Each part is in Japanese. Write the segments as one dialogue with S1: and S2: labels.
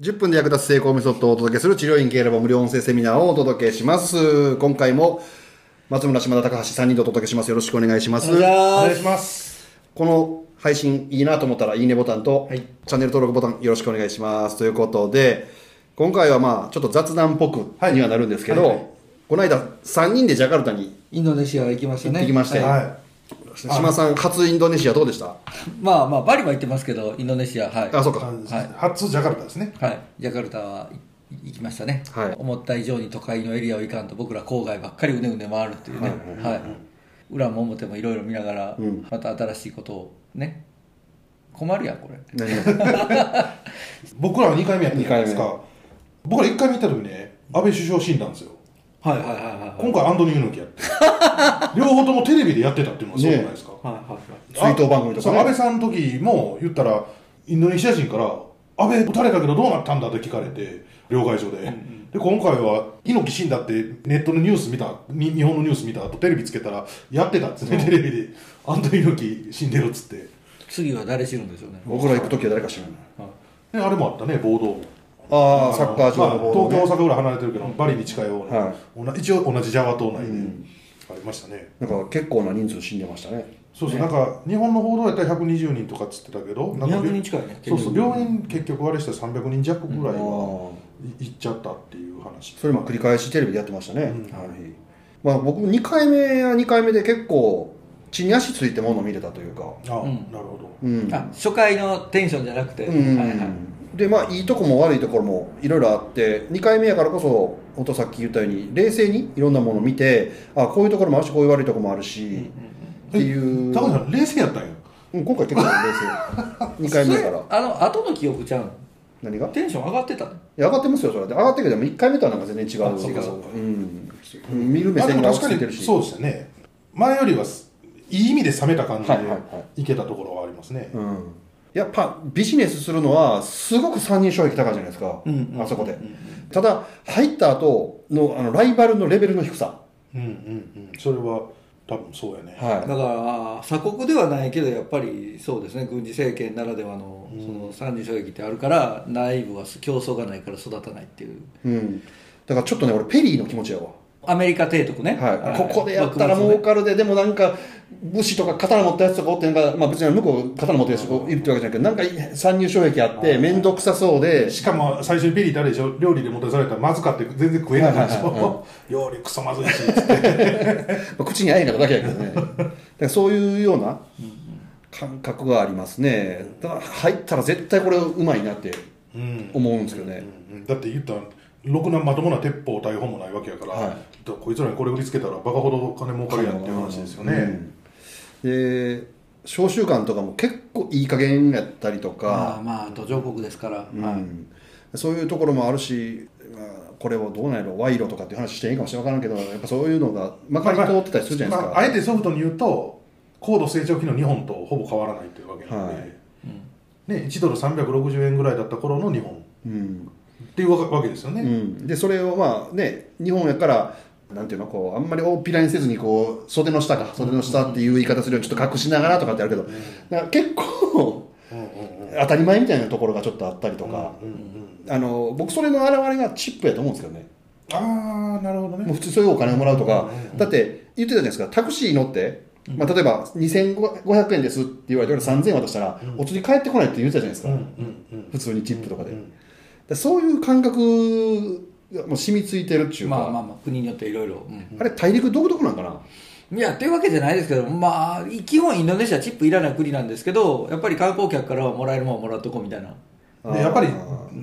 S1: 10分で役立つ成功メソッドをお届けする治療院経営ラボ無料音声セミナーをお届けします。今回も松村、島田、高橋3人でお届けします。よろしくお願いします。
S2: お願
S3: い
S2: いし
S3: します。
S1: この配信いいなと思ったらいいねボタンと、
S2: はい
S1: チャンネル登録ボタンよろしくお願いします。ということで、今回はまあちょっと雑談っぽくにはなるんですけど、
S3: はいはい
S1: この間3人でジャカルタに
S2: インドネシア行きましたね。
S1: 行ってきまして
S2: はい
S3: は
S1: 島さん初インドネシアどうでした？
S2: まあまあ、バリは行ってますけど、インドネシア、はい。
S1: あ、そう
S3: い。
S1: か。
S2: はい
S3: 初ジャカルタですね。
S2: はい。ジャカルタはい行きましたね。
S1: はい
S2: 思った以上に都会のエリアを行かんと、僕ら郊外ばっかりうねうね回るっていうね。はい。裏も表もいろいろ見ながら、
S1: うん
S2: また新しいことをね。困るやん、これ。
S3: 僕らは2回目やったじゃないですか。僕ら1回目行った時ね、安倍首相死んだんですよ。
S2: はいはいはいはい。
S3: 今回アンドニー猪木やって。両方ともテレビでやってたっていうのはそうじゃないですか？
S2: はいはいはい。
S1: 追悼番組とかね
S3: 安倍さんの時も言ったら、インドネシア人から、安倍撃たれたけどどうなったんだって聞かれて、両替所で。で、今回は、猪木死んだってネットのニュース見た、に日本のニュース見た後テレビつけたら、やってたっつって、テレビで、アンドニー猪木死んでるっつって。
S2: 次は誰知るんでしょうね。
S1: 僕ら行くときは誰か知らない。
S3: で、あれもあったね、暴動。
S1: ああ、サッカー場の
S3: まあ
S1: ボード、ね
S3: 東京、大阪ぐらい離れてるけど、バリに近いような、一応同じジャワ島内でありましたね。
S1: なんか結構な人数死んでましたね。
S3: そうそう、なんか日本の報道やったら120人とかっつってたけど、なんか
S2: 200人近いね。
S3: そうそう、病院結局あれして300人弱ぐらい
S1: あ
S3: は行っちゃったっていう話。
S1: それも繰り返しテレビでやってましたね。
S3: ん
S1: はいまあ、僕2回目は2回目で結構地に足ついてもの見れたというか。
S3: あ、
S2: うん
S3: なるほど。
S1: うん。
S2: あ、初回のテンションじゃなくて。
S1: うん
S2: はいはい。
S1: でまあいいとこも悪いところもいろいろあって2回目やからこそ本当さっき言ったように冷静にいろんなものを見てあこういうところもあるしこういう悪いところもあるし、っていう、
S3: 高橋さん、冷静やったんや。
S1: うん今回結構冷静。2回目やから。
S2: あの、後の記憶ちゃうの
S1: 何が？い
S2: テンション上がってたの？
S1: や上がってますよそれで上がってるけどでも1回目とはなんか全然違う
S3: あそうかそうか。
S1: うん、見る目線が
S3: も確かに
S1: 落ち着いてるし。
S3: そうでしたね。前よりはいい意味で冷めた感じで
S1: はいはいはい。
S3: いけたところはありますね。
S1: うん、やっぱビジネスするのはすごく三人障壁高いじゃないですか、
S2: うんうん。
S1: あそこで、ただ入った後のあのライバルのレベルの低さ、
S3: うんうんうん。それは多分そうやね。
S1: は
S2: だから鎖国ではないけどやっぱりそうですね。軍事政権ならではのその三次衝撃ってあるから内部は競争がないから育たないっていう。
S1: いうん、だからちょっとね俺ペリーの気持ちやわ、
S2: アメリカ帝国ね、
S1: はい。ここでやったら儲かるで。でもなんか武士とか刀持ったやつとかおってなんか、まあ、別に向こう刀持ってるやつがいるってわけじゃなくてなんか参入障壁あって面倒くさそうで
S3: しかも最初にペリーってあれでしょ？料理で持たされたらまずかって全然食えないでしょ？料理クソまずいし。つって
S1: まあ、口に合えなかっただけやけどね。だからそういうような感覚がありますね。だから入ったら絶対これうまいなって
S3: うん。
S1: 思うんですけどね、
S3: うん。だって言ったらろくなまともな鉄砲大砲もないわけやから、
S1: はい。
S3: だからこいつらにこれ売りつけたらバカほど金儲かるやんっていう話ですよね、
S1: うん。で召集官とかも結構いい加減やったりと
S2: まあ
S1: か、
S2: まあ途上国ですから、
S1: うん。
S2: はい。
S1: そういうところもあるし、まあ、これをどうなんやろ賄賂とかっていう話していいかもしれないけどやっぱそういうのがまかり通ってたりするじゃないですか、
S3: まあ、あえてソフトに言うと高度成長期の日本とほぼ変わらないというわけなので、
S1: はい。
S3: ね、1ドル360円ぐらいだった頃の日本。
S1: うん
S3: っていうわけですよね、
S1: うん、でそれをまあね日本やからなんていうのこうあんまり大っぴらにせずにこう袖の下か袖の下っていう言い方するようにちょっと隠しながらとかってあるけど、なんか結構当たり前みたいなところがちょっとあったりとか、あの僕それの表れがチップやと思うんですけどね。
S3: ああなるほどね。
S1: もう普通そういうお金をもらうとか、だって言ってたじゃないですか。タクシー乗って、まあ、例えば2500円ですって言われて俺3000円渡したら、お釣り返ってこないって言ってたじゃないですか、普通にチップとかで、
S3: うん
S1: でそういう感覚がもう染みついてるっていうか、
S2: まあまあまあ国によっていろいろ
S1: あれ大陸独特なんかな？い
S2: やっていうわけじゃないですけどまあ基本インドネシアチップいらない国なんですけどやっぱり観光客からはもらえるもんはもらっとこうみたいな。
S3: でやっぱり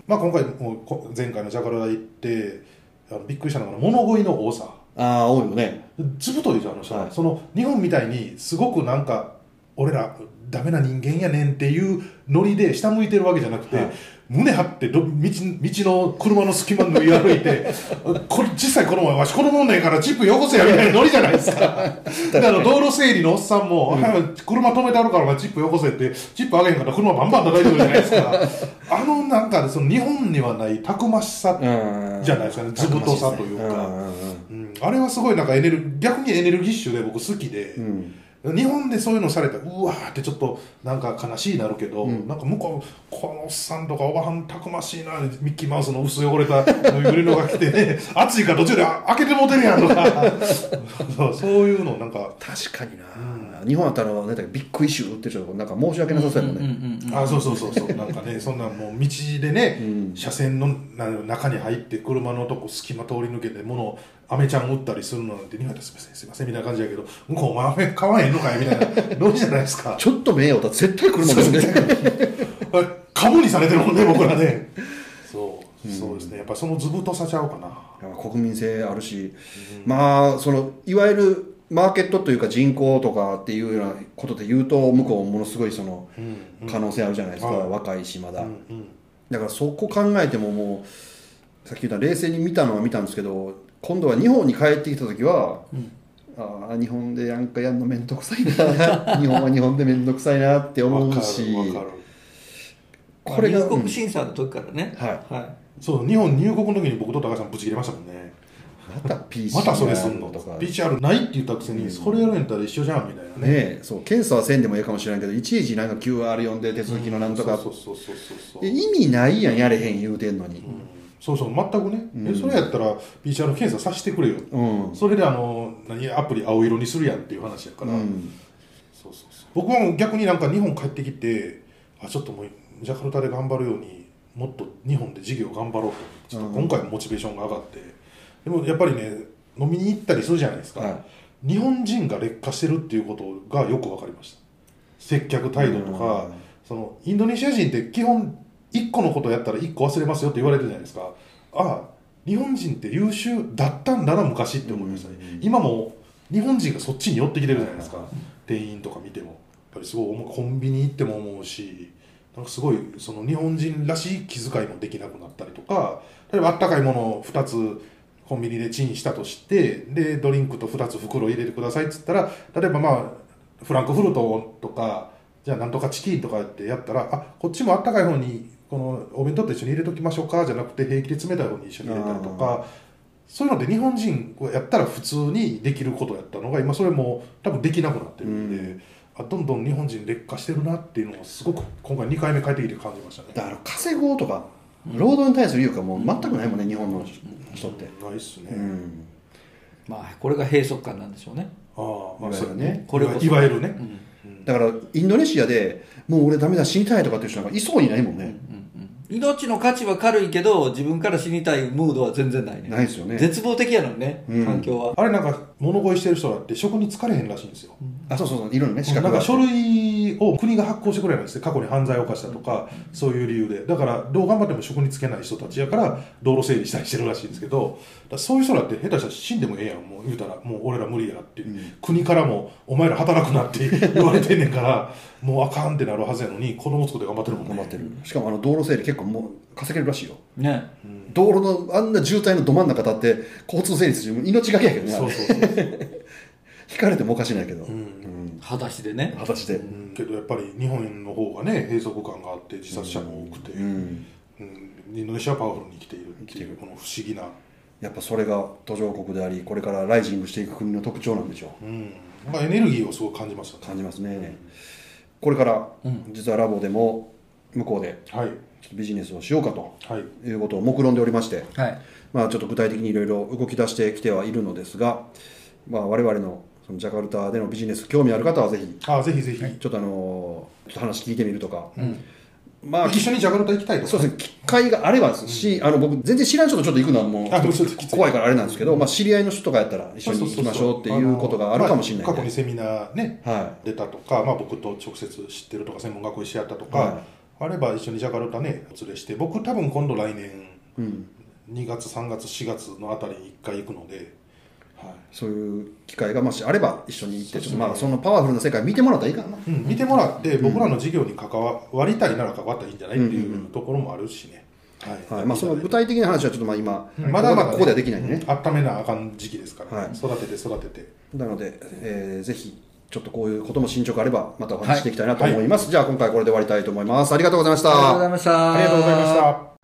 S3: まあ、今回も前回のジャカルタ行ってあのびっくりしたのが物乞いの多さ。
S1: ああ多いよね。
S3: ずぶといじゃんあの人、
S1: はい
S3: その日本みたいにすごくなんか俺らダメな人間やねんっていうノリで下向いてるわけじゃなくて、
S1: はい
S3: 胸張ってど道道の車の隙間縫い歩いて これ実際この前わしこのもんねんからチップよこせやみたいなノリじゃないですか。だから道路整理のおっさんも、はい車止めてあるからチップよこせってチップあげへんから車バンバン叩いてるじゃないですか。あのなんかその日本にはないたくましさ
S1: うん
S3: じゃないですかね。図太さというか。
S1: んんうん
S3: うん。あれはすごいなんかエネル逆にエネルギッシュで僕好きで、
S1: うん
S3: 日本でそういうのされたらうわーってちょっとなんか悲しいなるけど、なんか向こうこのおっさんとかおばはんたくましいなミッキーマウスの薄汚れたぬいぐるみのが来てね 暑いから途中であ開けてもうてるやんとか。そ うそういうのなんか。
S1: 確かにな、日本だったらなんだビッグイシューってちょっとなんか申し訳なさそうやもんね、
S3: あそうそうそうそう。なんかね そんなもう道でね、
S1: うん。
S3: 車線のな中に入って車のとこ隙間通り抜けて物をアメちゃん売ったりするのなんて日本です。いませんすいませんみたいな感じやけど向こうお前アメ買わへんのかいみたいな。ノリじゃないですか。
S1: ちょっと目をたら絶対来るもんですね
S3: カモにされてるもんね僕らね。そう、そうですね。やっぱその図太さちゃうかな。
S1: 国民性あるし、まあそのいわゆるマーケットというか人口とかっていうようなことで言うと向こうものすごいその
S3: うん。
S1: 可能性あるじゃないですか、
S3: はい
S1: 若いしまだ、
S3: うんうん。
S1: だからそこ考えてももうさっき言った冷静に見たのは見たんですけど今度は日本に帰ってきた時は、ああ日本でなんかやるの面倒くさいな。日本は日本で面倒くさいなって思うし。
S3: わかるわかる。
S1: これが、
S2: 入国審査の時からね、
S1: はい。
S2: は
S3: そう日本入国の時に僕と高橋さんブチ切れましたもんね。
S1: また PC
S3: またそれすんの
S1: とか。
S3: PCR ないって言ったくせにそれやるんやったら一緒じゃんみたいなね。
S1: ねえそう検査はせんでもいいかもしれないけどいちいちなんか QR 読んで手続きのなんとか、
S3: そうそうそうそうそう
S1: え意味ないやんやれへん言うてんのに
S3: そうそう全くね、えそれやったら PCR 検査させてくれよ、
S1: うん、
S3: それであの何アプリ青色にするやんっていう話やから、
S1: うん。
S3: そうそうそう。僕はもう逆になんか日本帰ってきてあちょっともうジャカルタで頑張るようにもっと日本で事業頑張ろうとちょっと今回もモチベーションが上がって、でもやっぱりね飲みに行ったりするじゃないですか、
S1: は
S3: 日本人が劣化してるっていうことがよく分かりました。接客態度とか、
S1: うん。
S3: そのインドネシア人って基本1個のことやったら1個忘れますよって言われてるじゃないですか。ああ日本人って優秀だったんだな昔って思いましたね、今も日本人がそっちに寄ってきてるじゃないですか、店員とか見ても。やっぱりすごい思うコンビニ行っても思うしなんかすごいその日本人らしい気遣いもできなくなったりとか例えばあったかいものを2つコンビニでチンしたとしてでドリンクと2つ袋入れてくださいっつったら例えばまあフランクフルトとかじゃあなんとかチキンとかってやったらあこっちもあったかい方にこのお弁当と一緒に入れときましょうかじゃなくて平気で冷たい方に一緒に入れたりとかそういうので日本人をやったら普通にできることやったのが今それも多分できなくなってるんで、あどんどん日本人劣化してるなっていうのをすごく今回2回目帰ってきて感じましたね。
S1: だから稼ごうとか労働に対する意欲がもう全くないもんね日本の人って、
S3: ないっすね、
S1: うん。
S2: まあこれが閉塞感なんでしょうね、
S3: ああまあそうね。
S2: これ
S3: いわゆるね、
S2: うん。
S1: だからインドネシアでもう俺ダメだ死にたいとかっていう人なんかいそうにないもんね、
S2: 命の価値は軽いけど自分から死にたいムードは全然ないね。
S1: ないですよね。
S2: 絶望的やのにね、
S1: うん。
S2: 環境は。
S3: あれなんか物乞いしてる人だって職に疲れへんらしいんですよ、
S1: あそうそうそういろいろね資格が
S3: なんか書類を国が発行してくれないんですね。過去に犯罪を犯したとか、そういう理由で。だからどう頑張っても職に就けない人たちやから道路整理したりしてるらしいんですけどそういう人だって下手したら死んでもええやんもう言うたらもう俺ら無理やって、国からもお前ら働くなって 言われてんねんからもうあかんってなるはずやのに子供作って頑張ってるもんね。
S1: 頑張ってる。しかもあの道路整理結構もう稼げるらしいよ。
S2: ね。
S1: 道路のあんな渋滞のど真ん中立って交通整理する命がけやけどね
S3: そうそうそう、
S1: 引かれてもおかしないけど、
S3: うん。
S1: うん。
S2: 裸足でね。
S1: 果たして、
S3: うん。けどやっぱり日本の方がね閉塞感があって自殺者も多くて、
S1: うん。
S3: うん。インドネシアはパワフルに生きているっていうこの不思議な、
S1: やっぱそれが途上国でありこれからライジングしていく国の特徴なんでしょう。
S3: うん。まあ、エネルギーをすごく感じますよね。
S1: 感じますね、これから、実はラボでも向こうで
S3: はい。
S1: ビジネスをしようかと
S3: はい。
S1: いうことを目論んでおりまして、
S2: はい。
S1: まあ、ちょっと具体的にいろいろ動き出してきてはいるのですが、まあ、我々のそのジャカルタでのビジネス興味ある方はぜひ
S3: あぜひぜひ、
S1: ちょっとあのちょっと話聞いてみるとか、まあ
S3: 一緒にジャカルタ行きたいとか。
S1: そうですね機会があればですし、あの僕全然知らん人とちょっと行くのはもう怖いからあれなんですけど、まあ、知り合いの人とかやったら一緒に行きましょうっていうことがあるかもしれない。
S3: あのまあ過去にセミナーね
S1: は
S3: 出たとか、まあ、僕と直接知ってるとか専門学校一緒やったとか、
S1: は
S3: あれば一緒にジャカルタねお連れして僕多分今度来年
S1: いうん、
S3: 2月3月4月のあたりに1回行くので、はい。
S1: そういう機会がもしあれば一緒に行ってちょっとまあそのパワフルな世界見てもらったらいいかな、
S3: うん、見てもらって僕らの事業に関わりたいなら関わったらいいんじゃないっていうところもあるしね、はい。
S1: はい。まあ、その具体的な話はちょっとまあ今、
S3: うん。まだまだ、ね、
S1: ここではできないんでね、
S3: 温めなあかん。時期ですから、
S1: はい。
S3: 育てて育てて。
S1: なので、えーぜひちょっとこういうことも進捗あればまたお話ししていきたいなと思います、じゃあ今回これで終わりたいと思います。ありがとうございました
S2: ありがとうございました。
S3: ありがとうございました